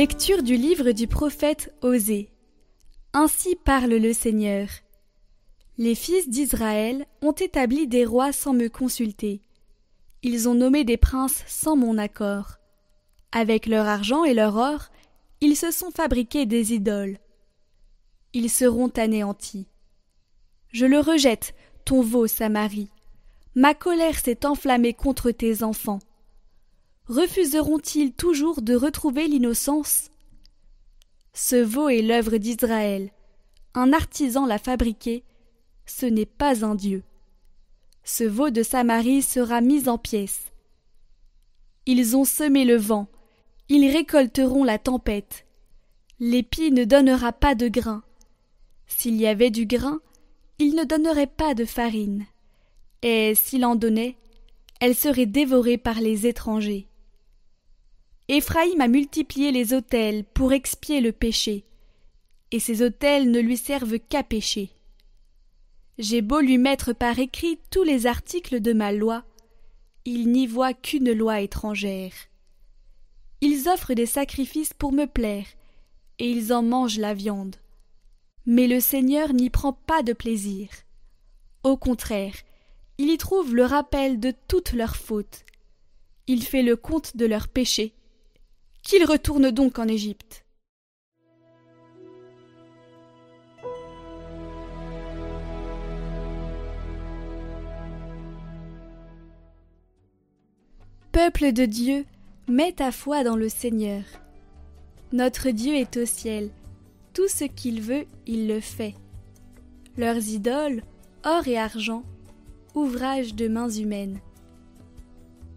Lecture du livre du prophète Osée. Ainsi parle le Seigneur. Les fils d'Israël ont établi des rois sans me consulter. Ils ont nommé des princes sans mon accord. Avec leur argent et leur or, ils se sont fabriqués des idoles. Ils seront anéantis. Je le rejette, ton veau Samarie. Ma colère s'est enflammée contre tes enfants. Refuseront-ils toujours de retrouver l'innocence? Ce veau est l'œuvre d'Israël. Un artisan l'a fabriqué. Ce n'est pas un dieu. Ce veau de Samarie sera mis en pièces. Ils ont semé le vent, ils récolteront la tempête. L'épi ne donnera pas de grain. S'il y avait du grain, il ne donnerait pas de farine. Et s'il en donnait, elle serait dévorée par les étrangers. Éphraïm a multiplié les autels pour expier le péché, et ces autels ne lui servent qu'à pécher. J'ai beau lui mettre par écrit tous les articles de ma loi, il n'y voit qu'une loi étrangère. Ils offrent des sacrifices pour me plaire, et ils en mangent la viande. Mais le Seigneur n'y prend pas de plaisir. Au contraire, il y trouve le rappel de toutes leurs fautes. Il fait le compte de leurs péchés. Qu'ils retournent donc en Égypte. Peuple de Dieu, Mets ta foi dans le Seigneur. Notre Dieu est au ciel. Tout ce qu'il veut, il le fait. Leurs idoles, or et argent, ouvrage de mains humaines.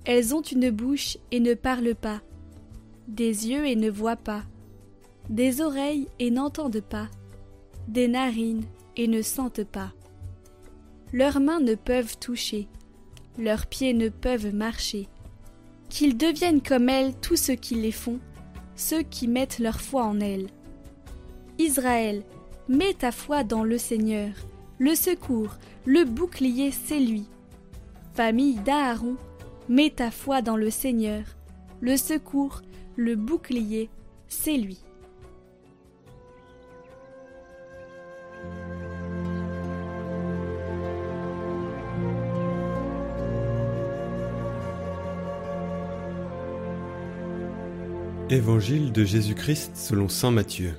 Elles ont une bouche et ne parlent pas, des yeux et ne voient pas, des oreilles et n'entendent pas, des narines et ne sentent pas. Leurs mains ne peuvent toucher, leurs pieds ne peuvent marcher qu'ils deviennent comme elles tous ceux qui les font, ceux qui mettent leur foi en elles. Israël, mets ta foi dans le Seigneur, le secours, le bouclier, c'est lui. Famille d'Aaron, mets ta foi dans le Seigneur, le secours, le bouclier, c'est lui. Évangile de Jésus-Christ selon Saint Matthieu.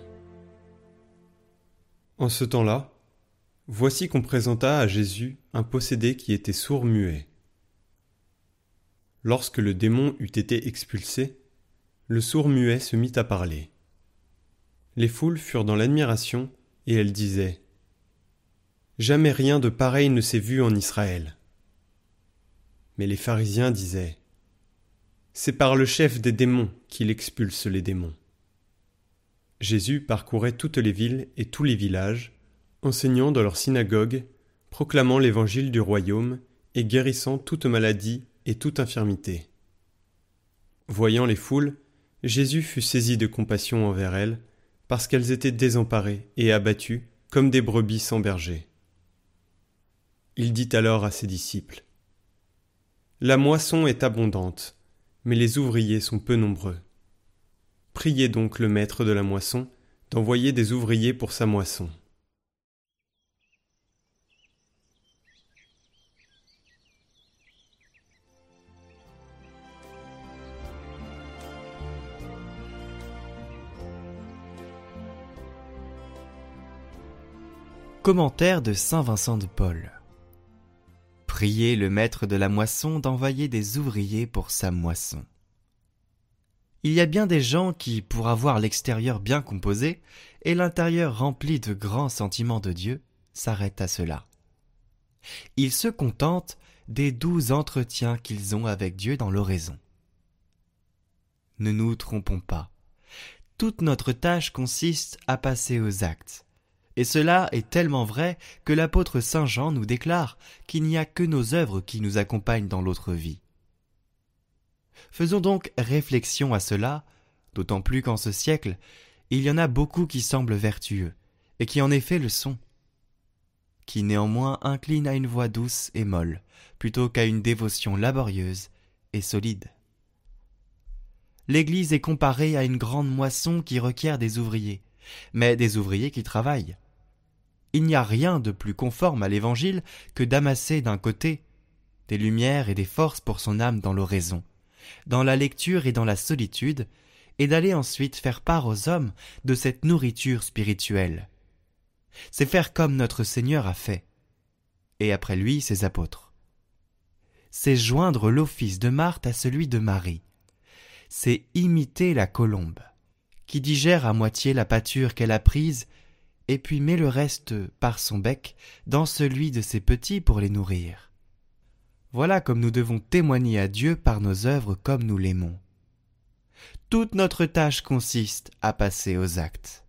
En ce temps-là, voici qu'on présenta à Jésus un possédé qui était sourd-muet. Lorsque le démon eut été expulsé, le sourd-muet se mit à parler. Les foules furent dans l'admiration, et elles disaient Jamais rien de pareil ne s'est vu en Israël. Mais les pharisiens disaient c'est par le chef des démons qu'il expulse les démons. Jésus parcourait toutes les villes et tous les villages, enseignant dans leurs synagogues, proclamant l'évangile du royaume et guérissant toute maladie et toute infirmité. Voyant les foules, Jésus fut saisi de compassion envers elles, parce qu'elles étaient désemparées et abattues comme des brebis sans berger. Il dit alors à ses disciples La moisson est abondante, mais les ouvriers sont peu nombreux. Priez donc le maître de la moisson d'envoyer des ouvriers pour sa moisson. Commentaire de Saint Vincent de Paul Priez le maître de la moisson d'envoyer des ouvriers pour sa moisson. Il y a bien des gens qui, pour avoir l'extérieur bien composé et l'intérieur rempli de grands sentiments de Dieu, s'arrêtent à cela. Ils se contentent des doux entretiens qu'ils ont avec Dieu dans l'oraison. Ne nous trompons pas. Toute notre tâche consiste à passer aux actes, et cela est tellement vrai que l'apôtre Saint Jean nous déclare qu'il n'y a que nos œuvres qui nous accompagnent dans l'autre vie. Faisons donc réflexion à cela, d'autant plus qu'en ce siècle, il y en a beaucoup qui semblent vertueux, et qui en effet le sont, qui néanmoins inclinent à une voix douce et molle, plutôt qu'à une dévotion laborieuse et solide. l'Église est comparée à une grande moisson qui requiert des ouvriers, mais des ouvriers qui travaillent. Il n'y a rien de plus conforme à l'Évangile que d'amasser d'un côté des lumières et des forces pour son âme dans l'oraison, dans la lecture et dans la solitude, et d'aller ensuite faire part aux hommes de cette nourriture spirituelle. C'est faire comme notre Seigneur a fait, et après lui ses apôtres. C'est joindre l'office de Marthe à celui de Marie. C'est imiter la colombe, qui digère à moitié la pâture qu'elle a prise, et puis met le reste par son bec dans celui de ses petits pour les nourrir. Voilà comme nous devons témoigner à Dieu par nos œuvres comme nous l'aimons. Toute notre tâche consiste à passer aux actes.